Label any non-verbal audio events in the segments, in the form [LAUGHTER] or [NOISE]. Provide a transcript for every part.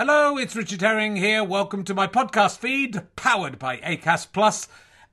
Hello, it's Richard Herring here. Welcome to my podcast feed, powered by Acast Plus,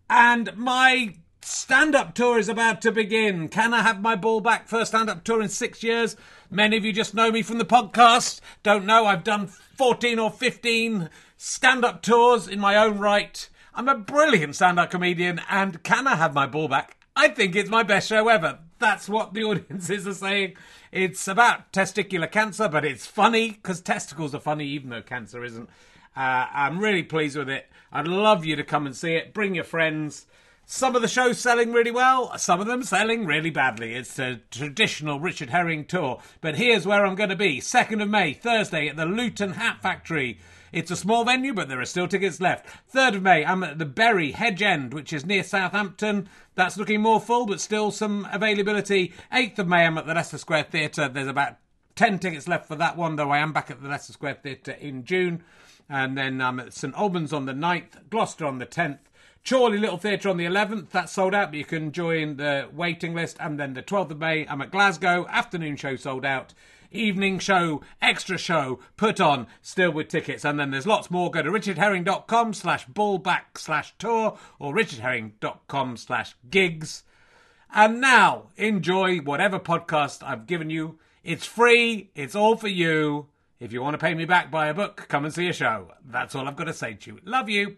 and my stand-up tour is about to begin. Can I have my ball back? First stand-up tour in six years. Many of you just know me from the podcast. Don't know I've done fourteen or fifteen stand-up tours in my own right. I'm a brilliant stand-up comedian, and can I have my ball back? I think it's my best show ever. That's what the [LAUGHS] audiences are saying. It's about testicular cancer, but it's funny because testicles are funny, even though cancer isn't. Uh, I'm really pleased with it. I'd love you to come and see it. Bring your friends. Some of the shows selling really well, some of them selling really badly. It's a traditional Richard Herring tour. But here's where I'm going to be 2nd of May, Thursday, at the Luton Hat Factory. It's a small venue, but there are still tickets left. 3rd of May, I'm at the Berry Hedge End, which is near Southampton. That's looking more full, but still some availability. 8th of May, I'm at the Leicester Square Theatre. There's about 10 tickets left for that one, though I am back at the Leicester Square Theatre in June. And then I'm at St Albans on the 9th, Gloucester on the 10th. Chorley Little Theatre on the 11th. That's sold out, but you can join the waiting list. And then the 12th of May, I'm at Glasgow. Afternoon show sold out. Evening show, extra show, put on, still with tickets. And then there's lots more. Go to richardherring.com slash ballback slash tour or richardherring.com slash gigs. And now, enjoy whatever podcast I've given you. It's free. It's all for you. If you want to pay me back, buy a book, come and see a show. That's all I've got to say to you. Love you.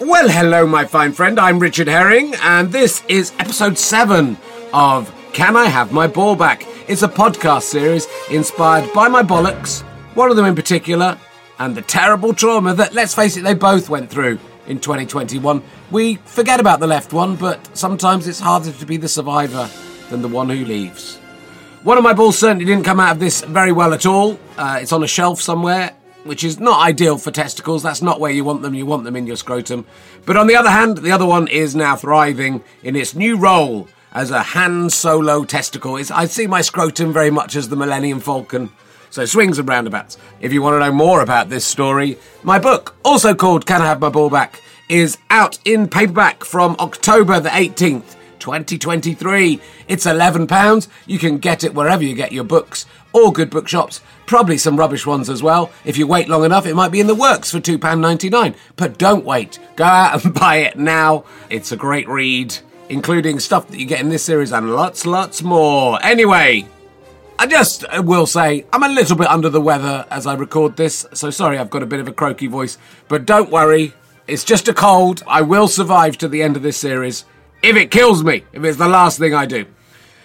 Well, hello, my fine friend. I'm Richard Herring, and this is episode 7 of Can I Have My Ball Back? It's a podcast series inspired by my bollocks, one of them in particular, and the terrible trauma that, let's face it, they both went through in 2021. We forget about the left one, but sometimes it's harder to be the survivor than the one who leaves. One of my balls certainly didn't come out of this very well at all. Uh, it's on a shelf somewhere, which is not ideal for testicles. That's not where you want them. You want them in your scrotum. But on the other hand, the other one is now thriving in its new role as a Han Solo testicle. It's, I see my scrotum very much as the Millennium Falcon. So swings and roundabouts. If you want to know more about this story, my book, also called Can I Have My Ball Back, is out in paperback from October the 18th. 2023. It's £11. You can get it wherever you get your books, or good bookshops, probably some rubbish ones as well. If you wait long enough, it might be in the works for £2.99. But don't wait. Go out and [LAUGHS] buy it now. It's a great read, including stuff that you get in this series and lots, lots more. Anyway, I just uh, will say I'm a little bit under the weather as I record this, so sorry I've got a bit of a croaky voice. But don't worry, it's just a cold. I will survive to the end of this series if it kills me, if it's the last thing I do.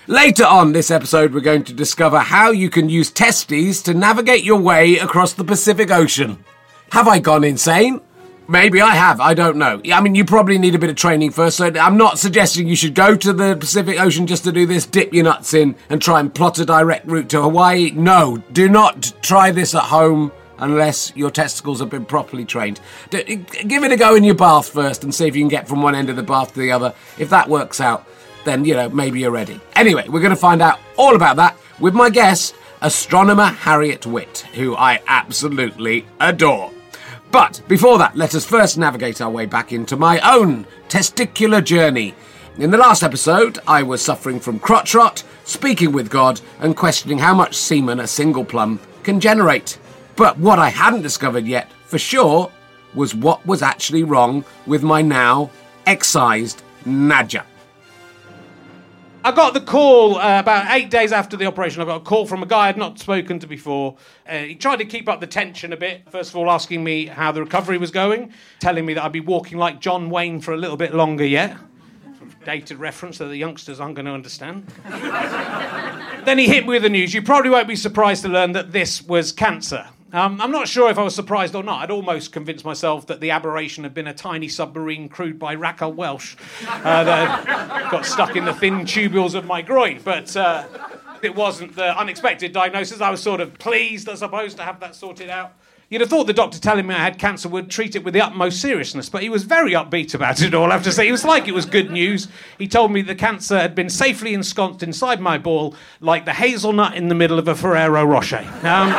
Later on this episode, we're going to discover how you can use testes to navigate your way across the Pacific Ocean. Have I gone insane? Maybe I have, I don't know. I mean, you probably need a bit of training first, so I'm not suggesting you should go to the Pacific Ocean just to do this, dip your nuts in, and try and plot a direct route to Hawaii. No, do not try this at home unless your testicles have been properly trained. Give it a go in your bath first and see if you can get from one end of the bath to the other. If that works out, then, you know, maybe you're ready. Anyway, we're going to find out all about that with my guest. astronomer Harriet Witt, who I absolutely adore. But before that, let us first navigate our way back into my own testicular journey. In the last episode, I was suffering from crotch rot, speaking with God, and questioning how much semen a single plum can generate. But what I hadn't discovered yet, for sure, was what was actually wrong with my now excised nadger. I got the call uh, about eight days after the operation. I got a call from a guy I'd not spoken to before. Uh, he tried to keep up the tension a bit. First of all, asking me how the recovery was going, telling me that I'd be walking like John Wayne for a little bit longer yet. Dated reference that the youngsters aren't going to understand. [LAUGHS] then he hit me with the news. You probably won't be surprised to learn that this was cancer. Um, I'm not sure if I was surprised or not. I'd almost convinced myself that the aberration had been a tiny submarine crewed by Raquel Welch uh, that got stuck in the thin tubules of my groin. But uh, it wasn't the unexpected diagnosis. I was sort of pleased, I suppose, to have that sorted out. You'd have thought the doctor telling me I had cancer would treat it with the utmost seriousness, but he was very upbeat about it all, I have to say. He was like it was good news. He told me the cancer had been safely ensconced inside my ball like the hazelnut in the middle of a Ferrero Rocher. Um,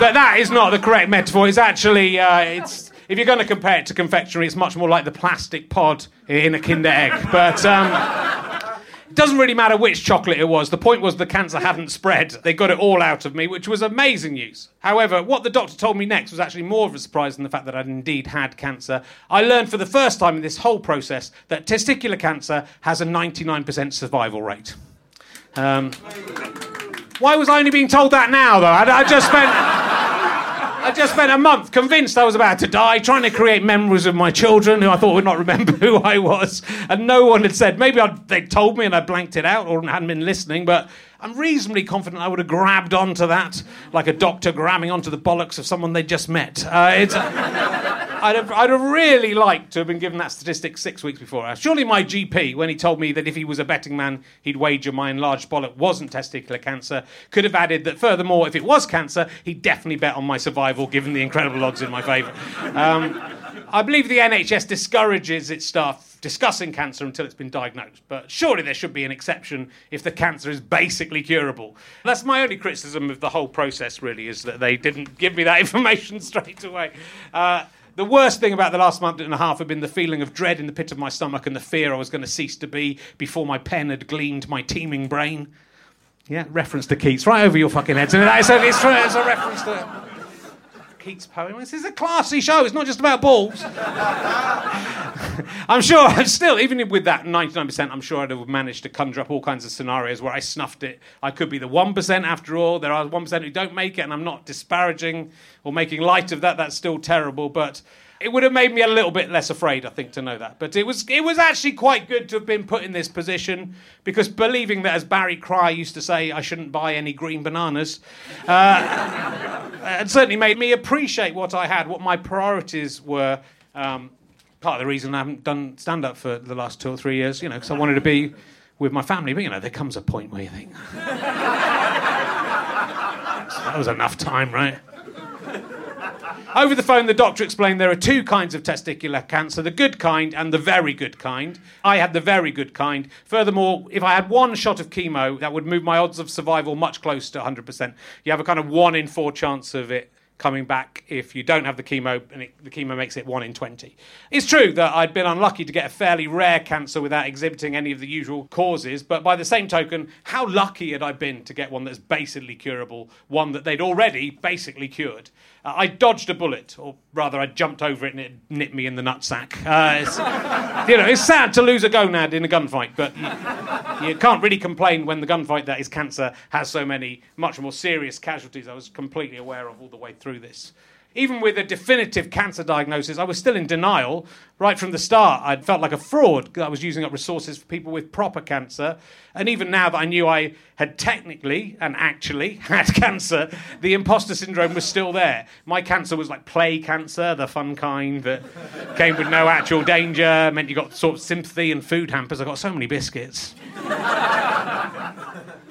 that that is not the correct metaphor. It's actually uh, it's if you're going to compare it to confectionery, it's much more like the plastic pod in a Kinder Egg. But um, it doesn't really matter which chocolate it was. The point was the cancer hadn't spread. They got it all out of me, which was amazing news. However, what the doctor told me next was actually more of a surprise than the fact that I'd indeed had cancer. I learned for the first time in this whole process that testicular cancer has a 99% survival rate. Um, why was I only being told that now, though? I, I just spent. I just spent a month convinced I was about to die, trying to create memories of my children who I thought would not remember [LAUGHS] who I was. And no one had said, maybe I'd, they'd told me and I blanked it out or hadn't been listening, but I'm reasonably confident I would have grabbed onto that like a doctor grabbing onto the bollocks of someone they'd just met. Uh, it's, I'd, have, I'd have really liked to have been given that statistic six weeks before. Surely my GP, when he told me that if he was a betting man, he'd wager my enlarged bollock wasn't testicular cancer, could have added that furthermore, if it was cancer, he'd definitely bet on my survival given the incredible odds in my favour. Um, I believe the NHS discourages its staff discussing cancer until it's been diagnosed. But surely there should be an exception if the cancer is basically curable. That's my only criticism of the whole process, really, is that they didn't give me that [LAUGHS] information straight away. Uh, the worst thing about the last month and a half had been the feeling of dread in the pit of my stomach and the fear I was going to cease to be before my pen had gleaned my teeming brain. Yeah, reference to Keats, right over your fucking heads. [LAUGHS] And it's a, it's a reference to. Keats' poem. This is a classy show. It's not just about balls. [LAUGHS] I'm sure, [LAUGHS] still, even with that 99%, I'm sure I'd have managed to conjure up all kinds of scenarios where I snuffed it. I could be the 1% after all. There are 1% who don't make it, and I'm not disparaging or making light of that. That's still terrible. But it would have made me a little bit less afraid, I think, to know that. But it was it was actually quite good to have been put in this position because believing that, as Barry Cryer used to say, I shouldn't buy any green bananas, uh, [LAUGHS] it certainly made me appreciate what I had, what my priorities were. Um, part of the reason I haven't done stand up for the last two or three years, you know, because I wanted to be with my family. But you know, there comes a point where you think [LAUGHS] that was enough time, right? Over the phone, the doctor explained there are two kinds of testicular cancer the good kind and the very good kind. I had the very good kind. Furthermore, if I had one shot of chemo, that would move my odds of survival much closer to 100%. You have a kind of one in four chance of it coming back if you don't have the chemo, and it, the chemo makes it 1 in 20. It's true that I'd been unlucky to get a fairly rare cancer without exhibiting any of the usual causes, but by the same token, how lucky had I been to get one that's basically curable, one that they'd already basically cured? Uh, I dodged a bullet, or rather, I jumped over it and it nipped me in the nutsack. Uh, you know, it's sad to lose a gonad in a gunfight, but you, you, can't really complain when the gunfight that is cancer has so many much more serious casualties. I was completely aware of all the way through this. Even with a definitive cancer diagnosis, I was still in denial right from the start. I felt like a fraud. I was using up resources for people with proper cancer. And even now that I knew I had technically and actually [LAUGHS] had cancer, the imposter syndrome was still there. My cancer was like play cancer, the fun kind that came with no actual danger, meant you got sort of sympathy and food hampers. I got so many biscuits.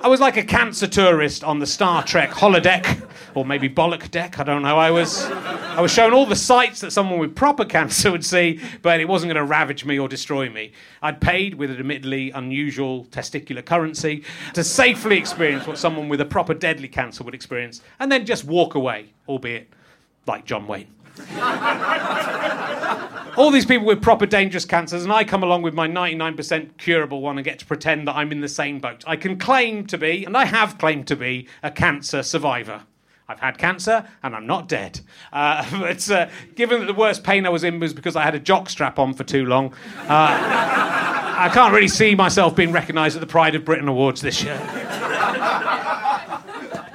I was like a cancer tourist on the Star Trek holodeck, or maybe bollock deck, I don't know. I was I was shown all the sights that someone with proper cancer would see, but it wasn't going to ravage me or destroy me. I'd paid with an admittedly unusual testicular currency to safely experience what someone with a proper deadly cancer would experience, and then just walk away, albeit like John Wayne. All these people with proper dangerous cancers, and I come along with my 99% curable one and get to pretend that I'm in the same boat. I can claim to be, and I have claimed to be, a cancer survivor. I've had cancer and I'm not dead. Uh, [LAUGHS] but uh, given that the worst pain I was in was because I had a jock strap on for too long, uh, I can't really see myself being recognised at the Pride of Britain Awards this year. [LAUGHS]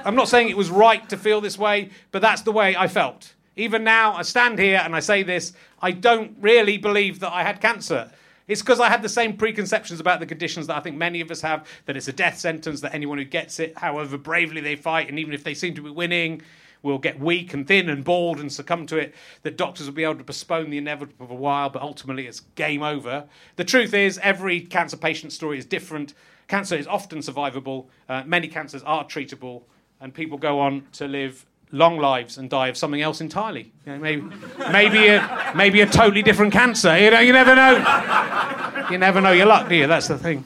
I'm not saying it was right to feel this way, but that's the way I felt. Even now, I stand here and I say this I don't really believe that I had cancer. It's because I had the same preconceptions about the conditions that I think many of us have that it's a death sentence, that anyone who gets it, however bravely they fight, and even if they seem to be winning, will get weak and thin and bald and succumb to it, that doctors will be able to postpone the inevitable for a while, but ultimately it's game over. The truth is, every cancer patient story is different. Cancer is often survivable, uh, many cancers are treatable, and people go on to live long lives and die of something else entirely. You know, maybe, maybe, a, maybe a totally different cancer. You know, you never know. You never know your luck, do you? That's the thing.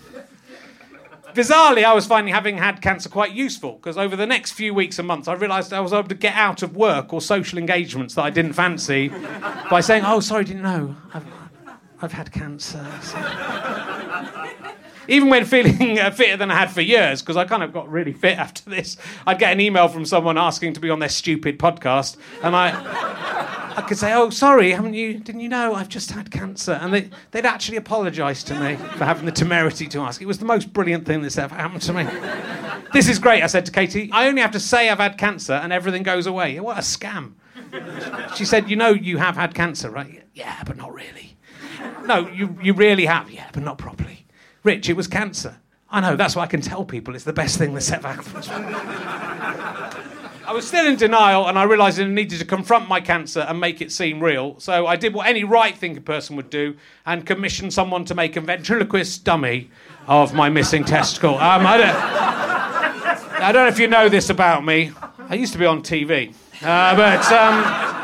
Bizarrely, I was finding having had cancer quite useful because over the next few weeks and months, I realised I was able to get out of work or social engagements that I didn't fancy by saying, "Oh, sorry, didn't know. I've, I've had cancer." So even when feeling uh, fitter than I had for years, because I kind of got really fit after this, I'd get an email from someone asking to be on their stupid podcast, and I, I could say, "Oh, sorry, haven't you? Didn't you know I've just had cancer?" And they, they'd actually apologise to me for having the temerity to ask. It was the most brilliant thing that's ever happened to me. this is great, I said to Katie. I only have to say I've had cancer, and everything goes away. What a scam! She said, "You know, you have had cancer, right? Yeah, but not really." No, you, you really have, yeah, but not properly. Rich, it was cancer. I know, that's what I can tell people. It's the best thing that's ever happened. [LAUGHS] I was still in denial and I realised I needed to confront my cancer and make it seem real. So I did what any right thinking person would do and commissioned someone to make a ventriloquist dummy of my missing testicle. Um, I, don't, I don't know if you know this about me. I used to be on TV. Uh, but um,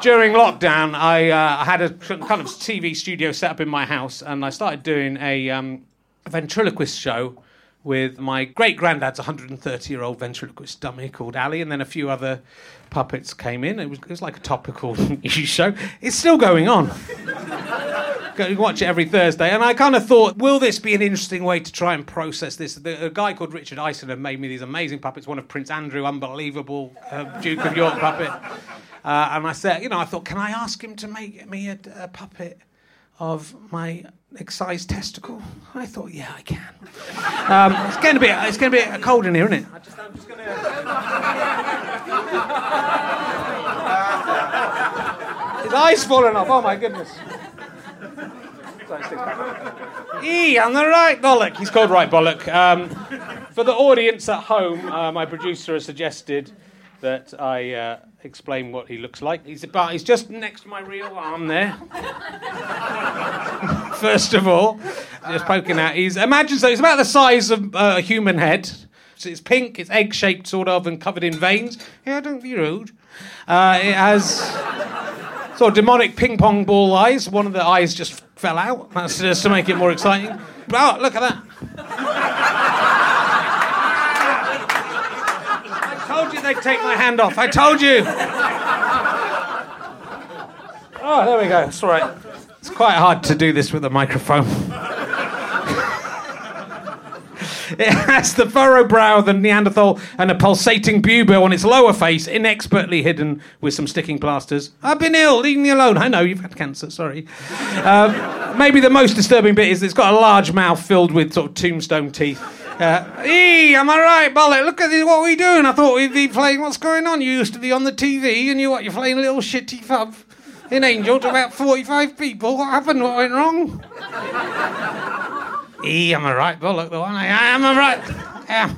during lockdown, I, uh, had a kind of TV studio set up in my house and I started doing a. Um, ventriloquist show with my great granddad's 130 year old ventriloquist dummy called Ali, and then a few other puppets came in. It was, it was like a topical [LAUGHS] news show. It's still going on. [LAUGHS] Go watch it every Thursday, and I kind of thought, will this be an interesting way to try and process this? The, a guy called Richard Iceland made me these amazing puppets. One of Prince Andrew, unbelievable uh, Duke of York puppet. Uh, and I said, you know, I thought, can I ask him to make me a, a puppet of my excised testicle? I thought, yeah, I can. Um, it's going to be it's going to be cold in here, isn't it? I just, I'm just going to. His eyes falling off. Oh my goodness. E on the right bollock. He's called right bollock. Um, for the audience at home, uh, my producer has suggested that I uh, explain what he looks like. He's about, he's just next to my real arm there. [LAUGHS] First of all, just poking out. He's imagine so. He's about the size of uh, a human head. So it's pink. It's egg-shaped, sort of, and covered in veins. Yeah, don't be rude. Uh, it has sort of demonic ping pong ball eyes. One of the eyes just fell out. That's just to make it more exciting. Oh, look at that. told you they'd take my hand off. I told you. Oh, there we go. It's all right. It's quite hard to do this with a microphone. [LAUGHS] It has the furrow brow of the Neanderthal and a pulsating pupil on its lower face, inexpertly hidden with some sticking plasters. I've been ill, leave me alone. I know you've had cancer, sorry. Um, maybe the most disturbing bit is it's got a large mouth filled with sort of tombstone teeth. Uh, hey, am I right, Bollock? Look at this, what are we doing? I thought we'd be playing What's Going On. You used to be on the TV, and you what? You're playing a little shitty pub in Angel to about 45 people. What happened? What went wrong? hey, am I right, Bollock? The one I am, I right? Yeah.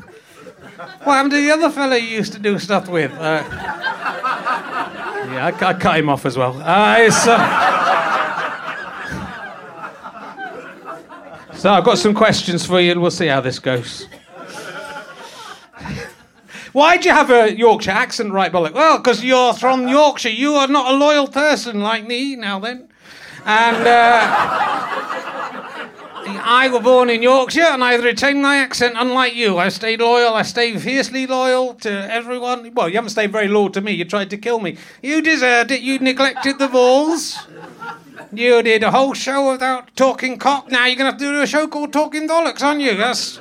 What happened to the other fella you used to do stuff with? Uh, yeah, I, I, cut him off as well. Uh, it's, uh, So I've got some questions for you, and we'll see how this goes. Why do you have a Yorkshire accent, right, Bollock? Well, because you're from Yorkshire. You are not a loyal person like me, now then. And uh, I was born in Yorkshire and I retained my accent, unlike you. I stayed loyal, I stayed fiercely loyal to everyone. Well, you haven't stayed very loyal to me. You tried to kill me. You deserved it. You neglected the balls. You did a whole show without talking cock. Now you're going to have to do a show called Talking Bollocks, aren't you? That's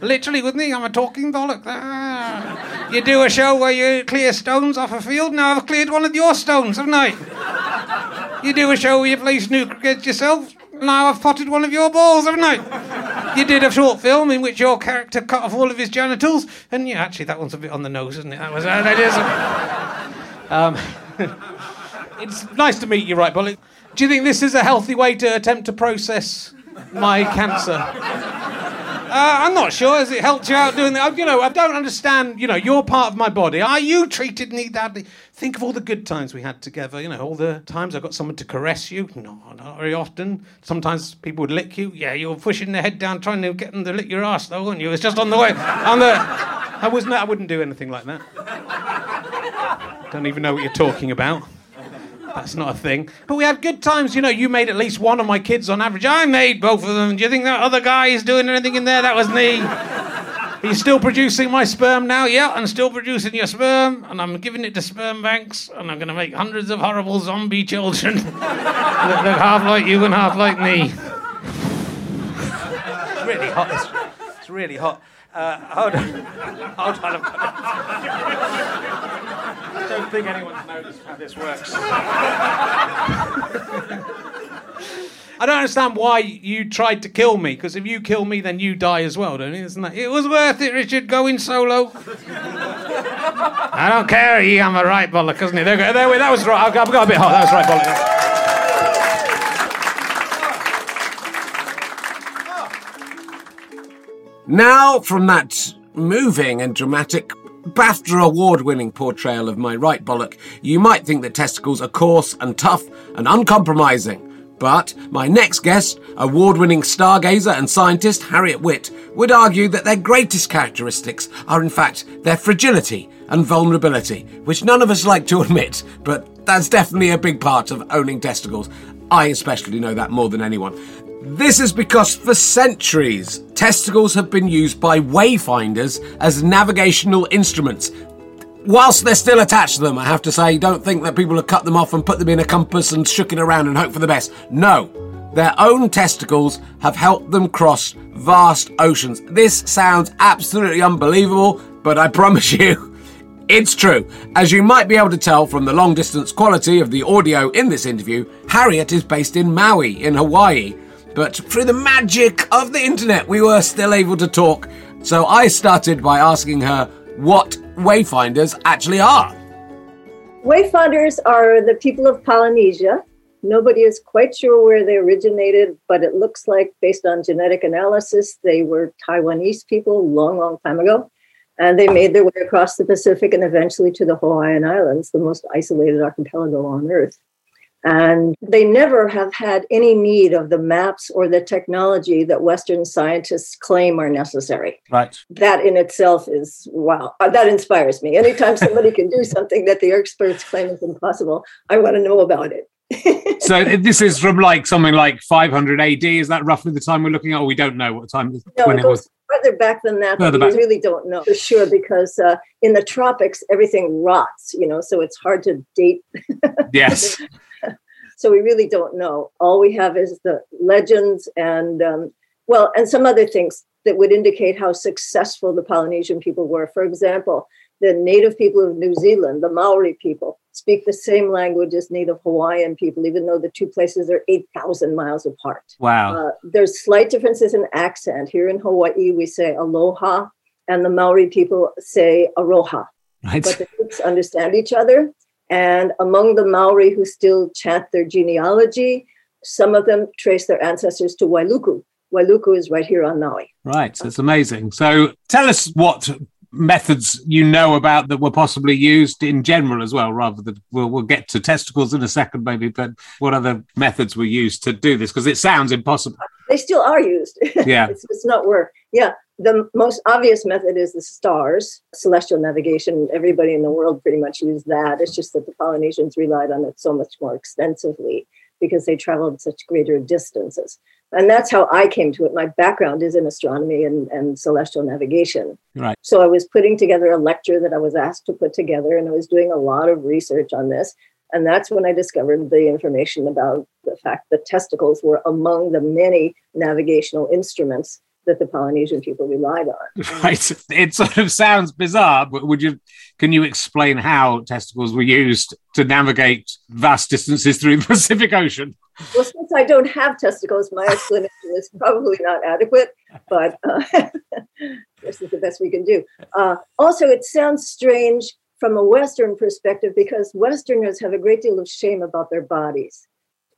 literally with me. I'm a talking bollock. Ah. You do a show where you clear stones off a field. Now I've cleared one of your stones, haven't I? You do a show where you play snooker against yourself. Now I've potted one of your balls, haven't I? You did a short film in which your character cut off all of his genitals, and yeah, actually that one's a bit on the nose, isn't it? That was uh, that is. Um, [LAUGHS] it's nice to meet you, right, Bollock? Do you think this is a healthy way to attempt to process my cancer? Uh, I'm not sure. Has it helped you out doing that? You know, I don't understand. You know, you're part of my body. Are you treated me badly? Think of all the good times we had together. You know, all the times I got someone to caress you. No, not very often. Sometimes people would lick you. Yeah, you were pushing their head down, trying to get them to lick your ass, though, weren't you? It was just on the way. On the. I wasn't. I wouldn't do anything like that. Don't even know what you're talking about. That's not a thing. But we had good times. You know, you made at least one of my kids on average. I made both of them. Do you think that other guy is doing anything in there? That was me. He's still producing my sperm now. Yeah, I'm still producing your sperm, and I'm giving it to sperm banks, and I'm going to make hundreds of horrible zombie children [LAUGHS] that look half like you and half like me. It's really hot. It's, it's really hot. Uh, hold on. Hold on. Got I don't think anyone's noticed how this works. I don't understand why you tried to kill me, because if you kill me, then you die as well, don't you? Isn't that? It was worth it, Richard, going solo. I don't care, he, I'm a right bollock, isn't he? There, there, there, that was right. I've got, I've got a bit hot. That was right bollock. Now, from that moving and dramatic BAFTA award winning portrayal of my right bollock, you might think that testicles are coarse and tough and uncompromising. But my next guest, award winning stargazer and scientist Harriet Witt, would argue that their greatest characteristics are in fact their fragility and vulnerability, which none of us like to [LAUGHS] admit, but that's definitely a big part of owning testicles. I especially know that more than anyone. This is because for centuries, testicles have been used by wayfinders as navigational instruments. Whilst they're still attached to them, I have to say, don't think that people have cut them off and put them in a compass and shook it around and hope for the best. No, their own testicles have helped them cross vast oceans. This sounds absolutely unbelievable, but I [LAUGHS] promise you, it's true. As you might be able to tell from the long distance quality of the audio in this interview, Harriet is based in Maui, in Hawaii. But through the magic of the internet, we were still able to talk. So I started by asking her what wayfinders actually are. Wayfinders are the people of Polynesia. Nobody is quite sure where they originated, but it looks like, based on genetic analysis, they were Taiwanese people long, long time ago. And they made their way across the Pacific and eventually to the Hawaiian Islands, the most isolated archipelago on Earth. And they never have had any need of the maps or the technology that Western scientists claim are necessary. Right. That in itself is wow. That inspires me. Anytime somebody can do [LAUGHS] something that the experts claim is impossible, I want to know about it. [LAUGHS] so this is from like something like 500 AD. Is that roughly the time we're looking at? Or we don't know what time no, when it, it was. Further back than that, we really don't know for sure because uh, in the tropics everything rots. You know, so it's hard to date. yes. [LAUGHS] So we really don't know. All we have is the legends and, um, well, and some other things that would indicate how successful the Polynesian people were. For example, the native people of New Zealand, the Maori people, speak the same language as native Hawaiian people, even though the two places are 8,000 miles apart. Wow. Uh, there's slight differences in accent. Here in Hawaii, we say aloha, and the Maori people say aroha. Right. But the groups understand each other. And among the Maori who still chant their genealogy, some of them trace their ancestors to Wailuku. Wailuku is right here on Maui. Right, that's amazing. So tell us what methods you know about that were possibly used in general as well rather than we'll, we'll get to testicles in a second maybe but what other methods were used to do this because it sounds impossible they still are used [LAUGHS] yeah it's, it's not work yeah The most obvious method is the stars, celestial navigation. Everybody in the world pretty much used that. It's just that the Polynesians relied on it so much more extensively because they traveled such greater distances. And that's how I came to it. My background is in astronomy and, and celestial navigation. Right. So I was putting together a lecture that I was asked to put together, and I was doing a lot of research on this. And that's when I discovered the information about the fact that testicles were among the many navigational instruments that the Polynesian people relied on. [LAUGHS] Right. It sort of sounds bizarre, but would you can you explain how testicles were used to navigate vast distances through the [LAUGHS] Pacific Ocean? Well, since I don't have testicles, my explanation is probably not adequate, but uh, [LAUGHS] this is the best we can do. Uh, also, it sounds strange from a Western perspective because Westerners have a great deal of shame about their bodies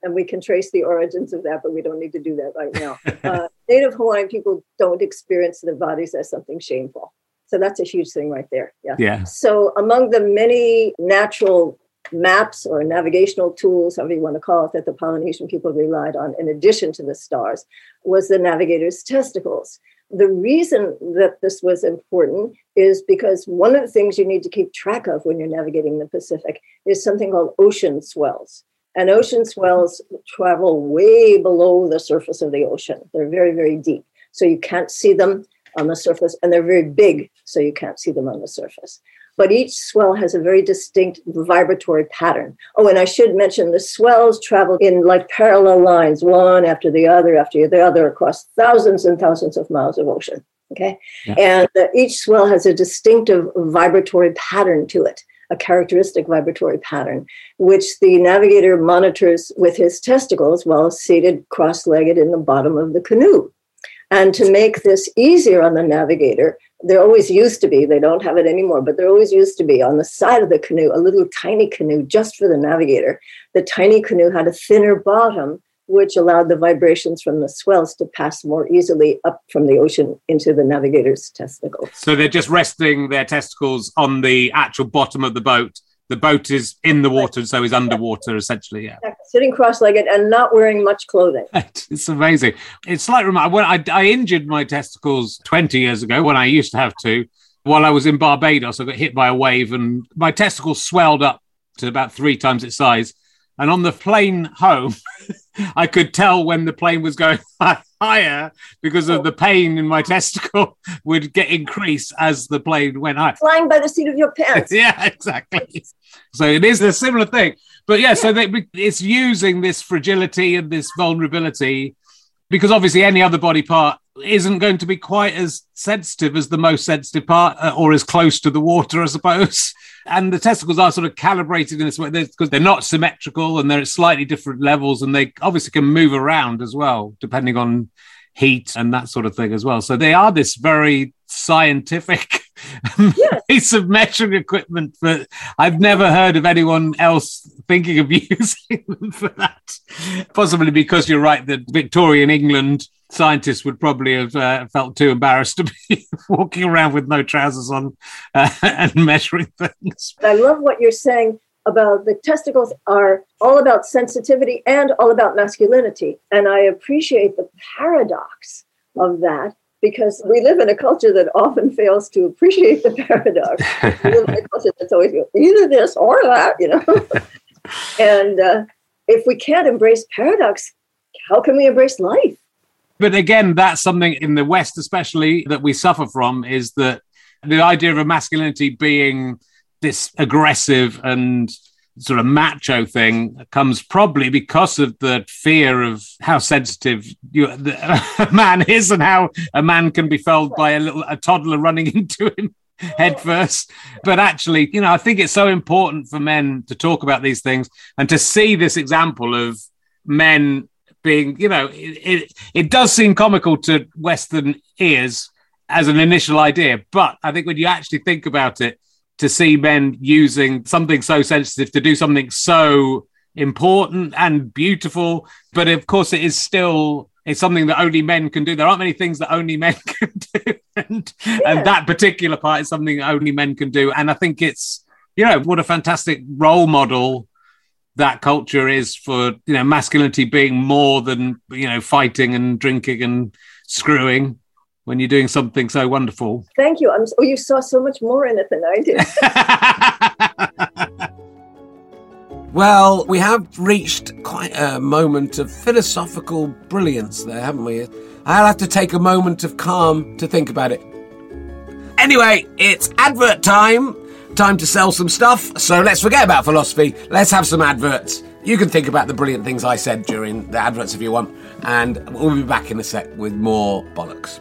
and we can trace the origins of that, but we don't need to do that right now. Uh, Native Hawaiian people don't experience their bodies as something shameful. So that's a huge thing right there. Yeah. Yeah. So among the many natural maps or navigational tools, however you want to call it, that the Polynesian people relied on, in addition to the stars, was the navigator's testicles. The reason that this was important is because one of the things you need to keep track of when you're navigating the Pacific is something called ocean swells. And ocean swells travel way below the surface of the ocean. They're very, very deep. So you can't see them on the surface, and they're very big, so you can't see them on the surface. But each swell has a very distinct vibratory pattern. Oh, and I should mention the swells travel in like parallel lines, one after the other after the other, across thousands and thousands of miles of ocean. Okay. Yeah. And uh, each swell has a distinctive vibratory pattern to it a characteristic vibratory pattern, which the navigator monitors with his testicles while seated cross legged in the bottom of the canoe. And to make this easier on the navigator, there always used to be, they don't have it anymore, but there always used to be on the side of the canoe, a little tiny canoe just for the navigator. The tiny canoe had a thinner bottom which allowed the vibrations from the swells to pass more easily up from the ocean into the navigator's testicles. So they're just resting their testicles on the actual bottom of the boat. The boat is in the water, so is underwater essentially. Yeah, sitting cross-legged and not wearing much clothing. [LAUGHS] it's amazing. It's like when I, I injured my testicles twenty years ago when I used to have to. While I was in Barbados, I got hit by a wave, and my testicles swelled up to about three times its size and on the plane home, [LAUGHS] I could tell when the plane was going [LAUGHS] higher because of the pain in my testicle [LAUGHS] would get increased as the plane went higher. Flying by the seat of your pants. yeah, exactly. So it is a similar thing. But yeah, yeah. so they, it's using this fragility and this vulnerability because obviously any other body part isn't going to be quite as sensitive as the most sensitive part uh, or as close to the water, I suppose. [LAUGHS] And the testicles are sort of calibrated in this way because they're not symmetrical and they're at slightly different levels and they obviously can move around as well, depending on heat and that sort of thing as well. So they are this very scientific [LAUGHS] piece of measuring equipment that I've never heard of anyone else thinking of [LAUGHS] using them for that. Possibly because you're right that Victorian England scientists would probably have uh, felt too embarrassed to [LAUGHS] be walking around with no trousers on uh, and measuring things. I love what you're saying about the testicles are all about sensitivity and all about masculinity. And I appreciate the paradox of that because we live in a culture that often fails to appreciate the paradox. we live in a culture that's always either this or that, you know. [LAUGHS] and uh, if we can't embrace paradox, how can we embrace life? But again, that's something in the West, especially, that we suffer from is that the idea of a masculinity being this aggressive and sort of macho thing comes probably because of the fear of how sensitive you, [LAUGHS] the, a man is and how a man can be felled by a little a toddler running [LAUGHS] into him head first but actually you know i think it's so important for men to talk about these things and to see this example of men being you know it, it, it does seem comical to western ears as an initial idea but i think when you actually think about it to see men using something so sensitive to do something so important and beautiful. But of course, it is still it's something that only men can do. There aren't many things that only men [LAUGHS] can do, and, yeah. and that particular part is something only men can do. And I think it's you know what a fantastic role model that culture is for you know masculinity being more than you know fighting and drinking and screwing when you're doing something so wonderful. Thank you. I'm, oh, you saw so much more in it than I did. [LAUGHS] well, we have reached quite a moment of philosophical brilliance there, haven't we? I'll have to take a moment of calm to think about it. Anyway, it's advert time. Time to sell some stuff. So let's forget about philosophy. Let's have some adverts. You can think about the brilliant things I said during the adverts if you want. And we'll be back in a sec with more bollocks.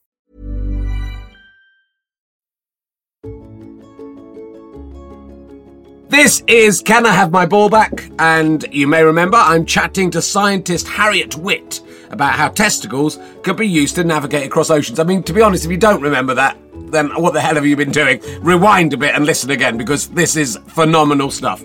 This is Can I Have My Ball Back? And you may remember I'm chatting to scientist Harriet Witt about how testicles could be used to navigate across oceans. I mean, to be honest, if you don't remember that, then what the hell have you been doing? Rewind a bit and listen again because this is phenomenal stuff.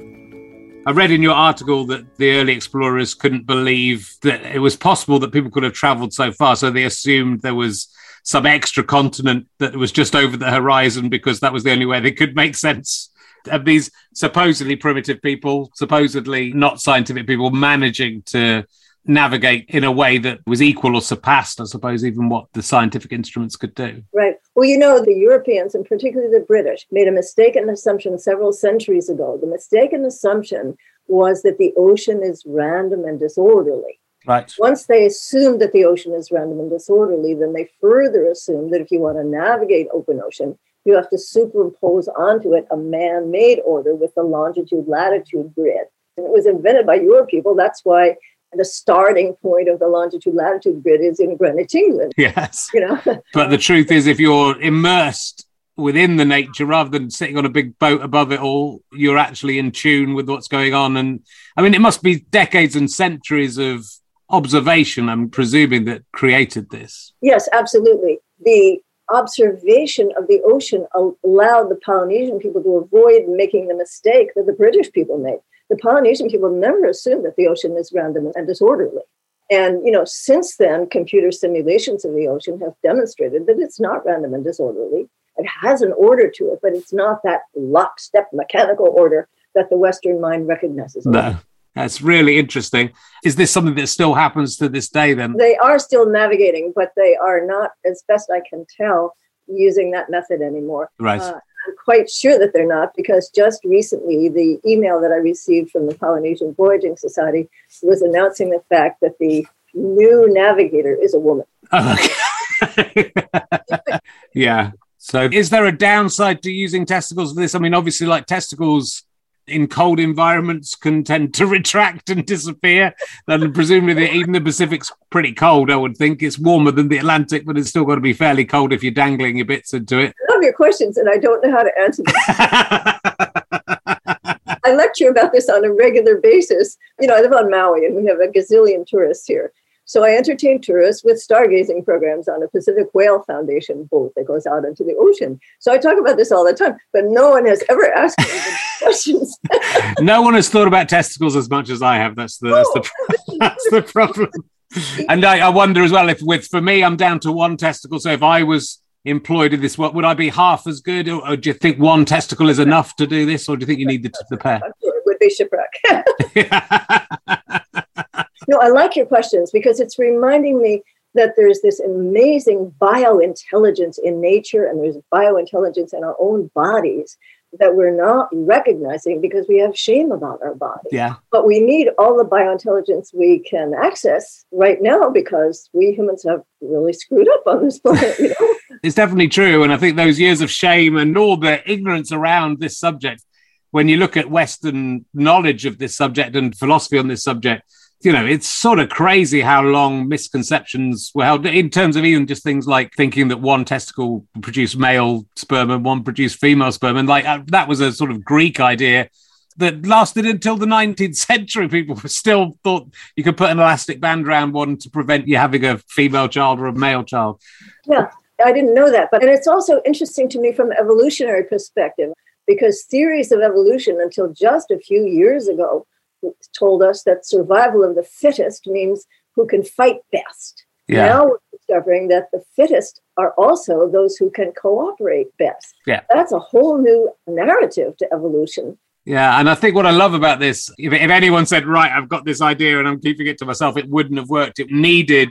I read in your article that the early explorers couldn't believe that it was possible that people could have traveled so far, so they assumed there was some extra continent that was just over the horizon because that was the only way they could make sense of these supposedly primitive people, supposedly not scientific people, managing to navigate in a way that was equal or surpassed, I suppose, even what the scientific instruments could do. Right. Well, you know, the Europeans and particularly the British made a mistaken assumption several centuries ago. The mistaken assumption was that the ocean is random and disorderly. Right. Once they assume that the ocean is random and disorderly, then they further assume that if you want to navigate open ocean, you have to superimpose onto it a man made order with the longitude latitude grid. And it was invented by your people. That's why the starting point of the longitude latitude grid is in Greenwich, England. Yes. You know. [LAUGHS] but the truth is, if you're immersed within the nature rather than sitting on a big boat above it all, you're actually in tune with what's going on. And I mean, it must be decades and centuries of observation, I'm presuming, that created this. Yes, absolutely. The observation of the ocean allowed the Polynesian people to avoid making the mistake that the British people made. The Polynesian people never assumed that the ocean is random and disorderly. And you know, since then, computer simulations of the ocean have demonstrated that it's not random and disorderly. It has an order to it, but it's not that lockstep mechanical order that the Western mind recognizes. No. That's really interesting. Is this something that still happens to this day then? They are still navigating, but they are not, as best I can tell, using that method anymore. Right. Uh, I'm quite sure that they're not because just recently the email that I received from the Polynesian Voyaging Society was announcing the fact that the new navigator is a woman. Okay. [LAUGHS] yeah. So is there a downside to using testicles for this? I mean, obviously, like testicles in cold environments can tend to [LAUGHS] retract and disappear. And presumably, the, even the Pacific's pretty cold. I would think it's warmer than the Atlantic, but it's still got to be fairly cold if you're dangling your bits into it. I love your questions, and I don't know how to answer them. [LAUGHS] I lecture about this on a regular basis. You know, I live on Maui, and we have a gazillion tourists here. So I entertain tourists with stargazing programs on a Pacific Whale Foundation boat that goes out into the ocean. So I talk about this all the time, but no one has ever asked me the [LAUGHS] questions. no one has thought about testicles as much as I have. That's the, that's the, [LAUGHS] that's the problem. And I, I wonder as well if with for me, I'm down to one testicle. So if I was employed in this, what would I be half as good, or, or, do you think one testicle is enough to do this, or do you think you need the, the pair? Sure [LAUGHS] it would be shipwreck. No, I like your questions because it's reminding me that there's this amazing biointelligence in nature and there's biointelligence in our own bodies that we're not recognizing because we have shame about our body. Yeah. But we need all the biointelligence we can access right now because we humans have really screwed up on this planet. You know? [LAUGHS] it's definitely true. And I think those years of shame and all the ignorance around this subject, when you look at Western knowledge of this subject and philosophy on this subject, you know, it's sort of crazy how long misconceptions were held in terms of even just things like thinking that one testicle produced male sperm and one produced female sperm. And like uh, that was a sort of Greek idea that lasted until the 19th [LAUGHS] century. People still thought you could put an elastic band around one to prevent you having a female child or a male child. Yeah, I didn't know that. But and it's also interesting to me from evolutionary perspective because theories of evolution until just a few years ago told us that survival of the fittest means who can fight best. Yeah. Now we're discovering that the fittest are also those who can cooperate best. Yeah. That's a whole new narrative to evolution. Yeah, and I think what I love about this, if, if anyone said, right, I've got this idea and I'm keeping it to myself, it wouldn't have worked. It needed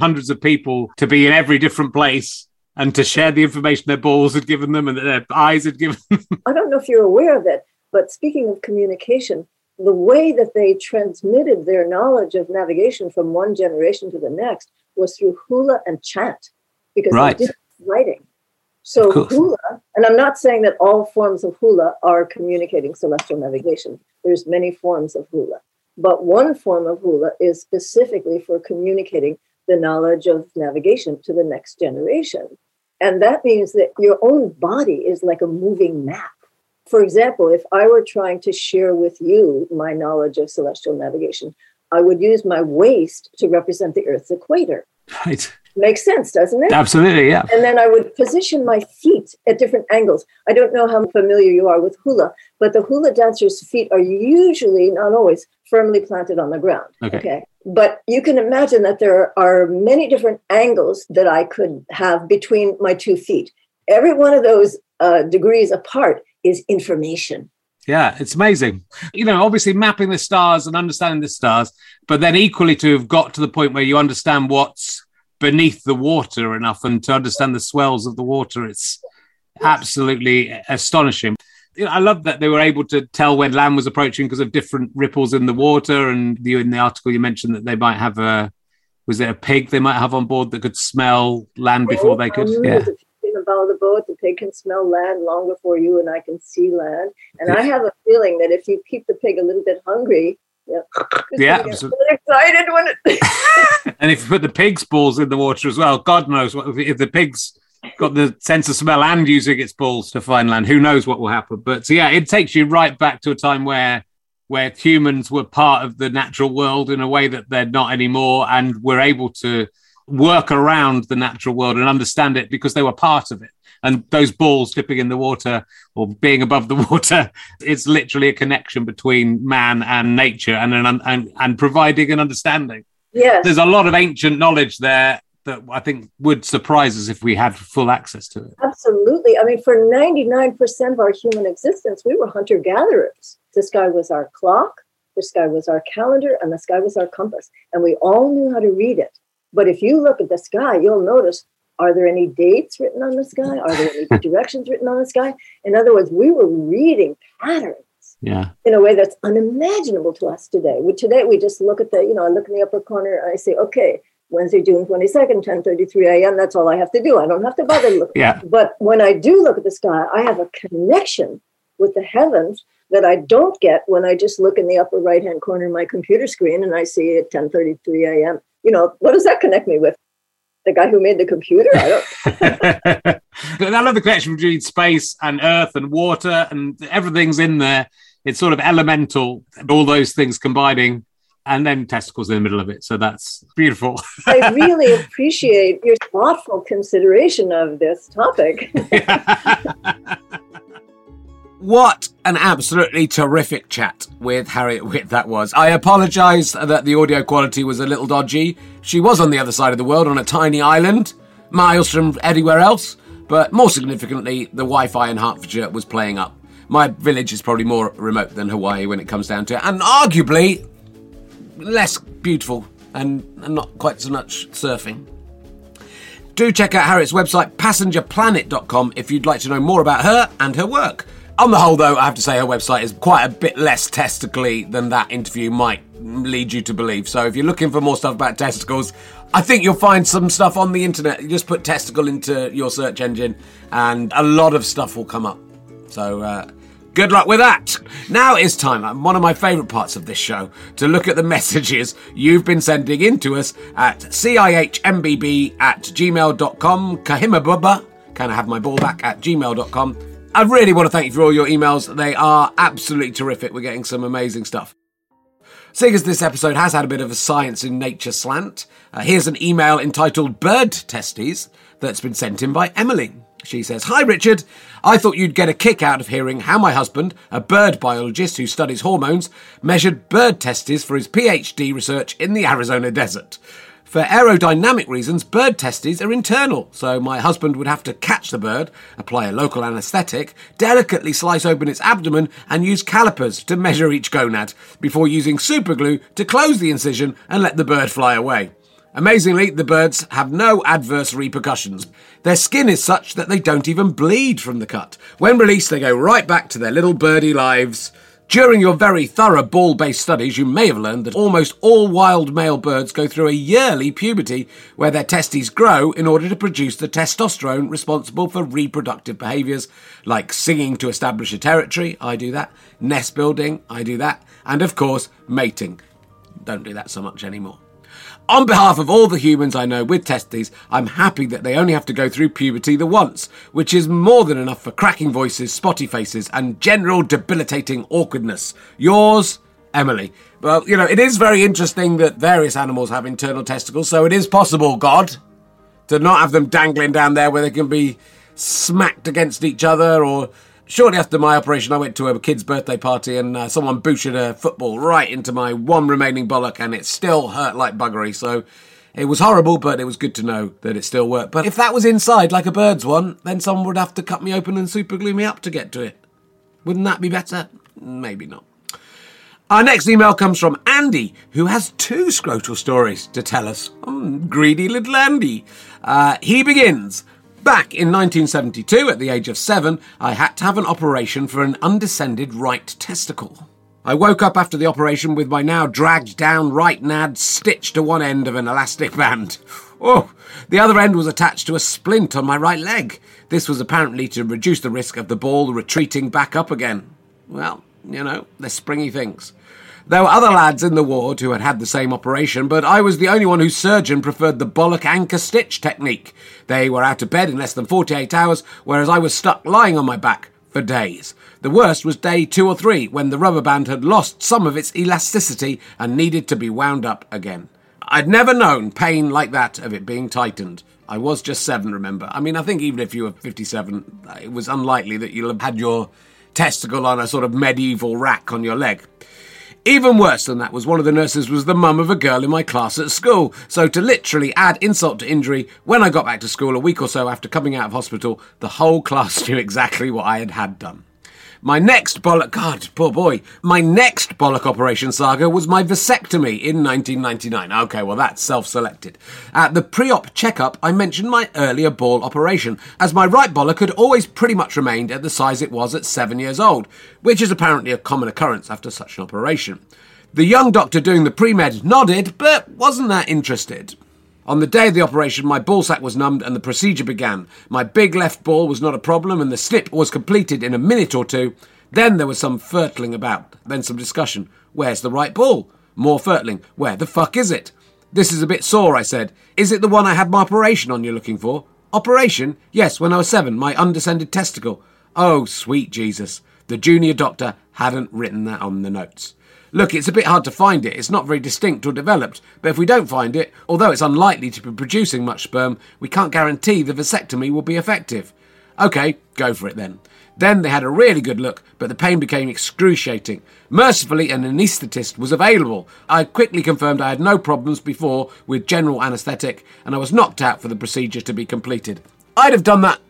hundreds of people to be in every different place and to share the information their balls had given them and that their [LAUGHS] eyes had given them. I don't know if you're aware of it, but speaking of communication, the way that they transmitted their knowledge of navigation from one generation to the next was through hula and chant because Right. they did writing. So hula, and I'm not saying that all forms of hula are communicating celestial navigation. There's many forms of hula, but one form of hula is specifically for communicating the knowledge of navigation to the next generation. And that means that your own body is like a moving map. For example, if I were trying to share with you my knowledge of celestial navigation, I would use my waist to represent the Earth's equator. right. Makes sense, doesn't it? Absolutely, yeah. And then I would position my feet at different angles. I don't know how familiar you are with hula, but the hula dancers' feet are usually, not always, firmly planted on the ground. Okay. But you can imagine that there are many different angles that I could have between my two feet. Every one of those uh, degrees apart is information. Yeah, it's amazing. You know, obviously mapping the stars and understanding the stars, but then equally to have got to the point where you understand what's beneath the water enough and to understand the swells of the water. It's absolutely astonishing. You know, I love that they were able to tell when land was approaching because of different ripples in the water. And you in the article you mentioned that they might have a was it a pig they might have on board that could smell land before they could? Yeah. If the bow of the boat, the pig can smell land long before you and I can see land. And I have a feeling that if you keep the pig a little bit hungry, yeah, [LAUGHS] Yeah, gonna get so- really excited when it. [LAUGHS] [LAUGHS] And if you put the pig's balls in the water as well, God knows what if the pig's got the sense of smell and using its balls to find land, who knows what will happen. But so yeah, it takes you right back to a time where where humans were part of the natural world in a way that they're not anymore, and were able to work around the natural world and understand it because they were part of it. And those balls dipping in the water or being above the [LAUGHS] water, it's literally a connection between man and nature and an, and, and providing an understanding yes. there's a lot of ancient knowledge there that I think would surprise us if we had full access to it. Absolutely. I mean, for 99% of our human existence, we were hunter gatherers. The sky was our clock, the sky was our calendar, and the sky was our compass. And we all knew how to read it. But if you look at the sky, you'll notice are there any dates written on the sky? Are there any [LAUGHS] directions written on the sky? In other words, we were reading patterns Yeah. in a way that's unimaginable to us today. We, today, we just look at the, you know, I look in the upper corner and I say, okay, Wednesday, June 22nd, 10.33 a.m., that's all I have to do. I don't have to bother looking. Yeah. But when I do look at the sky, I have a connection with the heavens that I don't get when I just look in the upper right-hand corner of my computer screen and I see it 10.33 a.m. You know, what does that connect me with? The guy who made the computer? I don't. [LAUGHS] [LAUGHS] I love the connection between space and earth and water and everything's in there. It's sort of elemental, all those things combining, and then testicles in the middle of it. So that's beautiful. [LAUGHS] I really appreciate your thoughtful consideration of this topic. What an absolutely terrific chat with Harriet Witt that was. I apologise that the audio quality was a little dodgy. She was on the other side of the world on a tiny island, miles from anywhere else, but more significantly, the Wi Fi in Hertfordshire was playing up. My village is probably more remote than Hawaii when it comes down to it, and arguably less beautiful and, and not quite so much surfing. Do check out Harriet's website, passengerplanet.com, if you'd like to know more about her and her work. On the whole, though, I have to say her website is quite a bit less testically than that interview might lead you to believe. So if you're looking for more stuff about testicles, I think you'll find some stuff on the internet. You just put testicle into your search engine, and a lot of stuff will come up. So, uh, Good luck with that. Now it's time, one of my favourite parts of this show, to look at the [LAUGHS] messages you've been sending in to us at cihmbb at gmail.com, kahimabubba, can I have my ball back at gmail.com. I really want to thank you for all your emails. They are absolutely terrific. We're getting some amazing stuff. Seeing as this episode has had a bit of a science in nature slant, uh, here's an email entitled Bird Testes that's been sent in by Emily. She says, Hi Richard, I thought you'd get a kick out of hearing how my husband, a bird biologist who studies hormones, measured bird testes for his PhD research in the Arizona desert. For aerodynamic reasons, bird testes are internal, so my husband would have to catch the bird, apply a local anaesthetic, delicately slice open its abdomen, and use calipers to measure each gonad before using superglue to close the incision and let the bird fly away. Amazingly, the birds have no adverse repercussions. Their skin is such that they don't even bleed from the cut. When released, they go right back to their little birdie lives. During your very thorough ball based studies, you may have learned that almost all wild male birds go through a yearly puberty where their testes grow in order to produce the testosterone responsible for reproductive behaviours like singing to establish a territory, I do that, nest building, I do that, and of course, mating. Don't do that so much anymore. On behalf of all the humans I know with testes, I'm happy that they only have to go through puberty the once, which is more than enough for cracking voices, spotty faces, and general debilitating awkwardness. Yours, Emily. Well, you know, it is very interesting that various animals have internal testicles, so it is possible, God, to not have them dangling down there where they can be smacked against each other or Shortly after my operation, I went to a kid's birthday party and uh, someone booted a football right into my one remaining bollock and it still hurt like buggery. So it was horrible, but it was good to know that it still worked. But if that was inside like a bird's one, then someone would have to cut me open and super glue me up to get to it. Wouldn't that be better? Maybe not. Our next email comes from Andy, who has two scrotal stories to tell us. Mm, greedy little Andy. Uh, he begins. Back in 1972, at the age of seven, I had to have an operation for an undescended right testicle. I woke up after the operation with my now dragged down right nad stitched to one end of an elastic band. Oh, the other end was attached to a splint on my right leg. This was apparently to reduce the risk of the ball retreating back up again. Well, you know, they're springy things. There were other lads in the ward who had had the same operation, but I was the only one whose surgeon preferred the bollock anchor stitch technique. They were out of bed in less than 48 hours, whereas I was stuck lying on my back for days. The worst was day two or three, when the rubber band had lost some of its elasticity and needed to be wound up again. I'd never known pain like that of it being tightened. I was just seven, remember? I mean, I think even if you were 57, it was unlikely that you'll have had your testicle on a sort of medieval rack on your leg. Even worse than that was one of the nurses was the mum of a girl in my class at school. So to literally add insult to injury, when I got back to school a week or so after coming out of hospital, the whole class [LAUGHS] knew exactly what I had had done. My next bollock, God, poor boy. My next bollock operation saga was my vasectomy in 1999. Okay, well, that's self selected. At the pre op checkup, I mentioned my earlier ball operation, as my right bollock had always pretty much remained at the size it was at seven years old, which is apparently a common occurrence after such an operation. The young doctor doing the pre med nodded, but wasn't that interested. On the day of the operation, my ballsack was numbed and the procedure began. My big left ball was not a problem and the snip was completed in a minute or two. Then there was some furtling about, then some discussion. Where's the right ball? More furtling. Where the fuck is it? This is a bit sore, I said. Is it the one I had my operation on you're looking for? Operation? Yes, when I was seven, my undescended testicle. Oh, sweet Jesus. The junior doctor hadn't written that on the notes. Look, it's a bit hard to find it. It's not very distinct or developed. But if we don't find it, although it's unlikely to be producing much sperm, we can't guarantee the vasectomy will be effective. OK, go for it then. Then they had a really good look, but the pain became excruciating. Mercifully, an anaesthetist was available. I quickly confirmed I had no problems before with general anaesthetic, and I was knocked out for the procedure to be completed. I'd have done that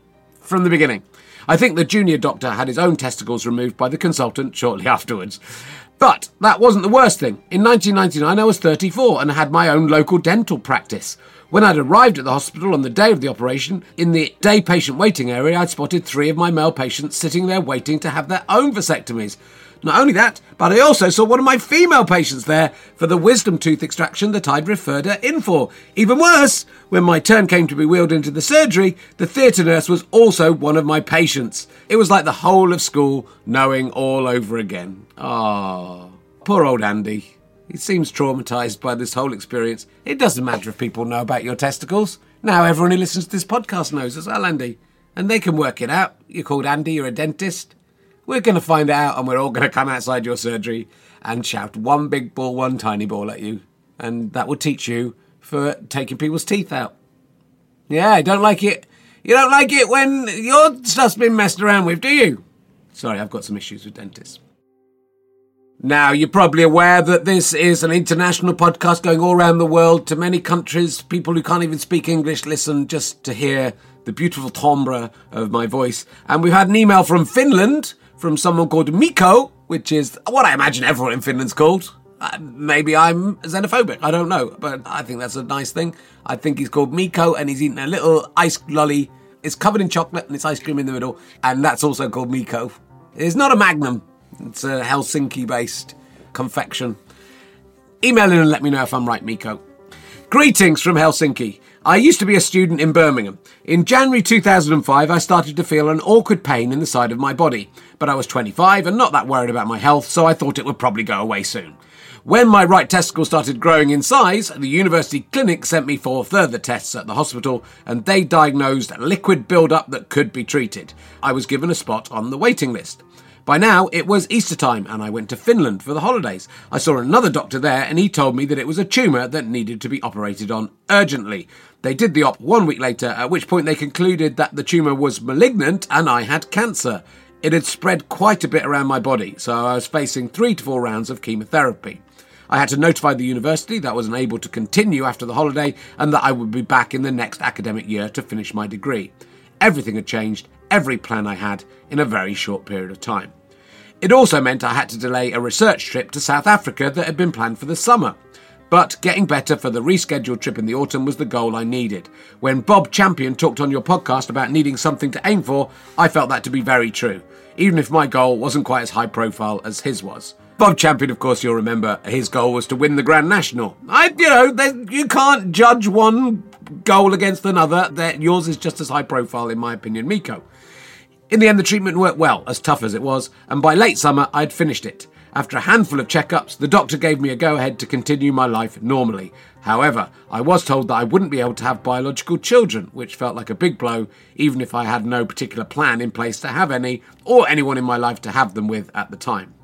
from the beginning. I think the junior doctor had his own testicles removed by the consultant shortly [LAUGHS] afterwards. But that wasn't the worst thing. In 1999, I was 34 and had my own local dental practice. When I'd arrived at the hospital on the day of the operation, in the day patient waiting area, I'd spotted three of my male patients sitting there waiting to have their own vasectomies. Not only that, but I also saw one of my female patients there for the wisdom tooth extraction that I'd referred her in for. Even worse, when my turn came to be wheeled into the surgery, the theatre nurse was also one of my patients. It was like the whole of school knowing all over again. Ah, poor old Andy. He seems traumatised by this whole experience. It doesn't matter if people know about your testicles. Now everyone who listens to this podcast knows as well, Andy. And they can work it out. You're called Andy, you're a dentist. We're going to find out, and we're all going to come outside your surgery and shout one big ball, one tiny ball at you. And that will teach you for taking people's teeth out. Yeah, I don't like it. You don't like it when your stuff's been messed around with, do you? Sorry, I've got some issues with dentists. Now, you're probably aware that this is an international podcast going all around the world to many countries. People who can't even speak English listen just to hear the beautiful timbre of my voice. And we've had an email from Finland from someone called Miko, which is what I imagine everyone in Finland's called. Uh, maybe I'm xenophobic, I don't know, but I think that's a nice thing. I think he's called Miko and he's eating a little ice lolly. It's covered in chocolate and it's ice cream in the middle, and that's also called Miko. It's not a magnum, it's a Helsinki based confection. Email in and let me know if I'm right, Miko. Greetings from Helsinki. I used to be a student in Birmingham. In January 2005, I started to feel an awkward pain in the side of my body, but I was 25 and not that worried about my health, so I thought it would probably go away soon. When my right testicle started growing in size, the university clinic sent me for further tests at the hospital, and they diagnosed liquid buildup that could be treated. I was given a spot on the waiting list. By now, it was Easter time, and I went to Finland for the holidays. I saw another doctor there, and he told me that it was a tumour that needed to be operated on urgently. They did the op one week later, at which point they concluded that the tumour was malignant and I had cancer. It had spread quite a bit around my body, so I was facing three to four rounds of chemotherapy. I had to notify the university that I was unable to continue after the holiday and that I would be back in the next academic year to finish my degree. Everything had changed, every plan I had, in a very short period of time. It also meant I had to delay a research trip to South Africa that had been planned for the summer. But getting better for the rescheduled trip in the autumn was the goal I needed. When Bob Champion talked on your podcast about needing something to aim for, I felt that to be very true, even if my goal wasn't quite as high profile as his was. Bob Champion, of course, you'll remember, his goal was to win the Grand National. I, you know, you can't judge one goal against another. That yours is just as high profile, in my opinion, Miko. In the end, the treatment worked well, as tough as it was, and by late summer, I'd finished it. After a handful of checkups, the doctor gave me a go ahead to continue my life normally. However, I was told that I wouldn't be able to have biological children, which felt like a big blow, even if I had no particular plan in place to have any, or anyone in my life to have them with at the time.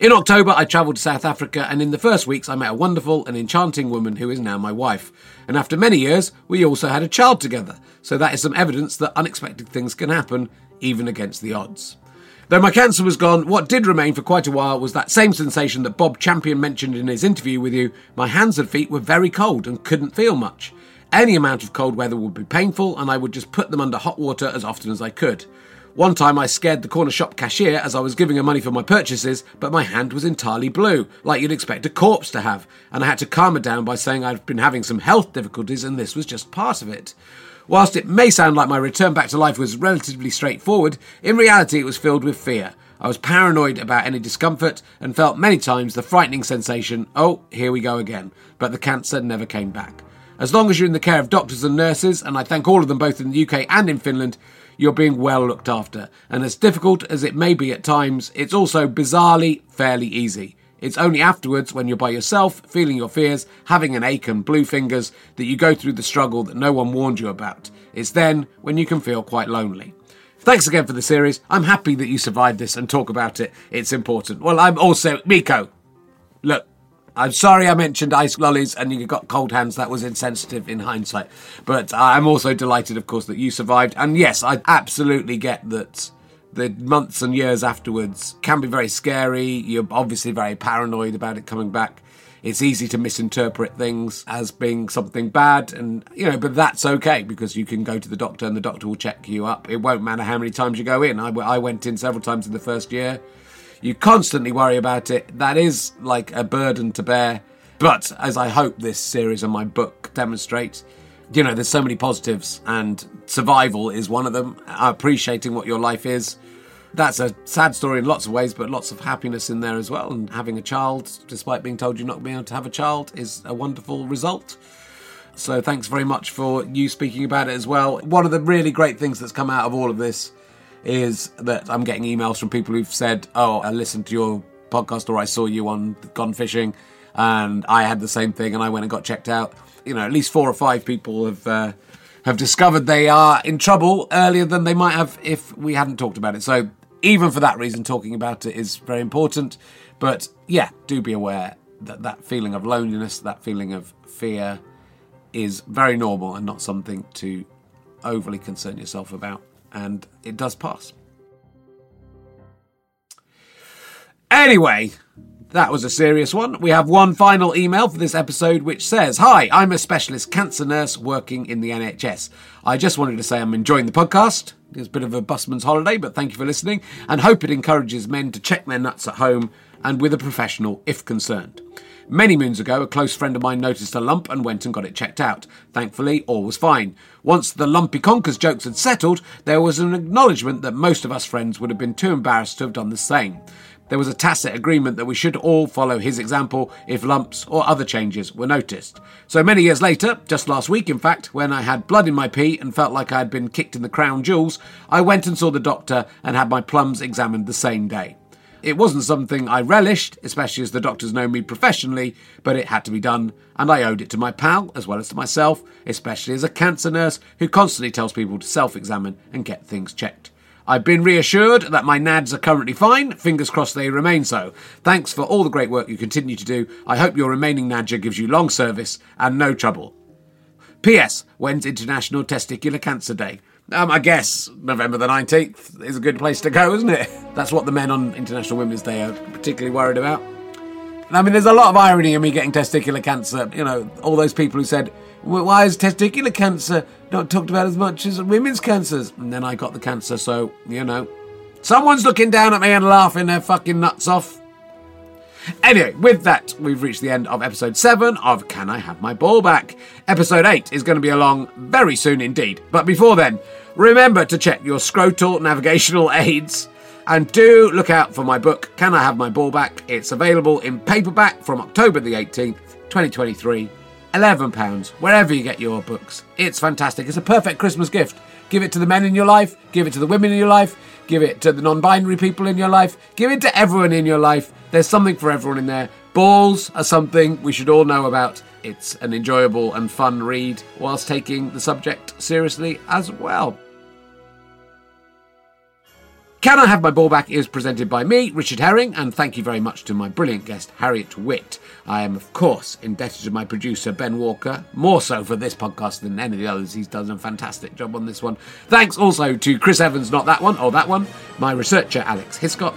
In October, I travelled to South Africa, and in the first weeks, I met a wonderful and enchanting woman who is now my wife. And after many years, we also had a child together, so that is some evidence that unexpected things can happen, even against the odds. Though my cancer was gone, what did remain for quite a while was that same sensation that Bob Champion mentioned in his interview with you. My hands and feet were very cold and couldn't feel much. Any amount of cold weather would be painful, and I would just put them under hot water as often as I could. One time I scared the corner shop cashier as I was giving her money for my purchases, but my hand was entirely blue, like you'd expect a corpse to have, and I had to calm her down by saying I'd been having some health difficulties and this was just part of it. Whilst it may sound like my return back to life was relatively straightforward, in reality it was filled with fear. I was paranoid about any discomfort and felt many times the frightening sensation, oh, here we go again. But the cancer never came back. As long as you're in the care of doctors and nurses, and I thank all of them both in the UK and in Finland, you're being well looked after. And as difficult as it may be at times, it's also bizarrely fairly easy. It's only afterwards, when you're by yourself, feeling your fears, having an ache and blue fingers, that you go through the struggle that no one warned you about. It's then when you can feel quite lonely. Thanks again for the series. I'm happy that you survived this and talk about it. It's important. Well, I'm also Miko. Look, I'm sorry I mentioned ice lollies and you got cold hands. That was insensitive in hindsight. But uh, I'm also delighted, of course, that you survived. And yes, I absolutely get that the months and years afterwards can be very scary. You're obviously very paranoid about it coming back. It's easy to misinterpret things as being something bad, and you know, but that's okay because you can go to the doctor and the doctor will check you up. It won't matter how many times you go in. I, I went in several times in the first year. You constantly worry about it. That is like a burden to bear. But as I hope this series and my book demonstrates, you know, there's so many positives, and survival is one of them. Appreciating what your life is. That's a sad story in lots of ways, but lots of happiness in there as well. And having a child, despite being told you're not being able to have a child, is a wonderful result. So thanks very much for you speaking about it as well. One of the really great things that's come out of all of this is that I'm getting emails from people who've said, "Oh, I listened to your podcast or I saw you on Gone Fishing." and I had the same thing, and I went and got checked out. You know, at least four or five people have uh, have discovered they are in trouble earlier than they might have if we hadn't talked about it. So even for that reason, talking about it is very important. But yeah, do be aware that that feeling of loneliness, that feeling of fear, is very normal and not something to overly concern yourself about. And it does pass. Anyway, that was a serious one. We have one final email for this episode which says Hi, I'm a specialist cancer nurse working in the NHS. I just wanted to say I'm enjoying the podcast. It's a bit of a busman's holiday, but thank you for listening and hope it encourages men to check their nuts at home and with a professional if concerned. Many moons ago, a close friend of mine noticed a lump and went and got it checked out. Thankfully, all was fine. Once the lumpy conkers jokes had settled, there was an acknowledgement that most of us friends would have been too embarrassed to have done the same. There was a tacit agreement that we should all follow his example if lumps or other changes were noticed. So many years later, just last week in fact, when I had blood in my pee and felt like I had been kicked in the crown jewels, I went and saw the doctor and had my plums examined the same day. It wasn't something I relished, especially as the doctors know me professionally, but it had to be done, and I owed it to my pal as well as to myself, especially as a cancer nurse who constantly tells people to self examine and get things checked. I've been reassured that my NADs are currently fine. Fingers crossed they remain so. Thanks for all the great work you continue to do. I hope your remaining nadger gives you long service and no trouble. P.S. When's International Testicular Cancer Day? Um, I guess November the 19th is a good place to go, isn't it? That's what the men on International Women's Day are particularly worried about. I mean, there's a lot of irony in me getting testicular cancer. You know, all those people who said, why is testicular cancer not talked about as much as women's cancers? And then I got the cancer, so, you know. Someone's looking down at me and laughing their fucking nuts off. Anyway, with that, we've reached the end of episode 7 of Can I Have My Ball Back? Episode 8 is going to be along very soon indeed. But before then, remember to check your scrotal navigational [LAUGHS] aids. And do look out for my book, Can I Have My Ball Back? It's available in paperback from October the 18th, 2023 £11, wherever you get your books. It's fantastic. It's a perfect Christmas gift. Give it to the men in your life, give it to the women in your life, give it to the non binary people in your life, give it to everyone in your life. There's something for everyone in there. Balls are something we should all know about. It's an enjoyable and fun read whilst taking the subject seriously as well. Can I Have My Ball Back is presented by me, Richard Herring, and thank you very much to my brilliant guest, Harriet Witt. I am, of course, indebted to my producer, Ben Walker, more so for this podcast than any of the others. He's done a fantastic job on this one. Thanks also to Chris Evans, not that one, or that one, my researcher, Alex Hiscock,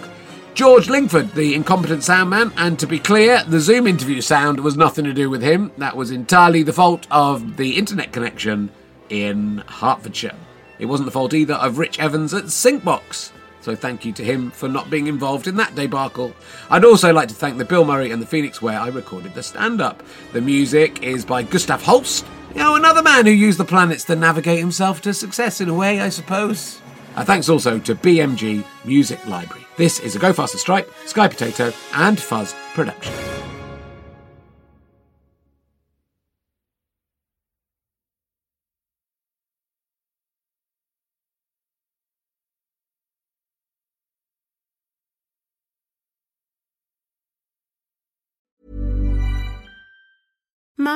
George Lingford, the incompetent sound man, and to be clear, the Zoom interview sound was nothing to do with him. That was entirely the fault of the internet connection in Hertfordshire. It wasn't the fault either of Rich Evans at Syncbox. So thank you to him for not being involved in that debacle. I'd also like to thank the Bill Murray and the Phoenix where I recorded the stand up. The music is by Gustav Holst, you know, another man who used the planets to navigate himself to success in a way, I suppose. Uh, thanks also to BMG Music Library. This is a Go Faster Stripe, Sky Potato, and Fuzz production.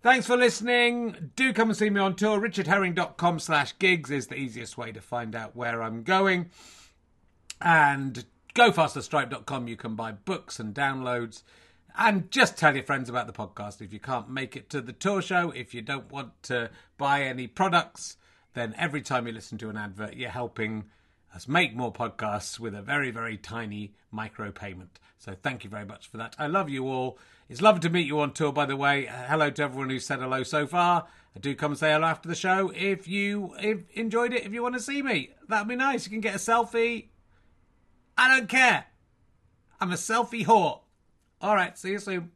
Thanks for listening. Do come and see me on tour. richardherring.com slash gigs is the easiest way to find out where I'm going. And gofasterstripe.com you can buy books and downloads. And just tell your friends about the podcast. If you can't make it to the tour show, if you don't want to buy any products, then every time you listen to an advert, you're helping us make more podcasts with a very, very tiny micro payment. So thank you very much for that. I love you all. It's lovely to meet you on tour, by the way. Uh, hello to everyone who's said hello so far. I do come say hello after the show if you if enjoyed it. If you want to see me, that'd be nice. You can get a selfie. I don't care. I'm a selfie whore. All right, see you soon.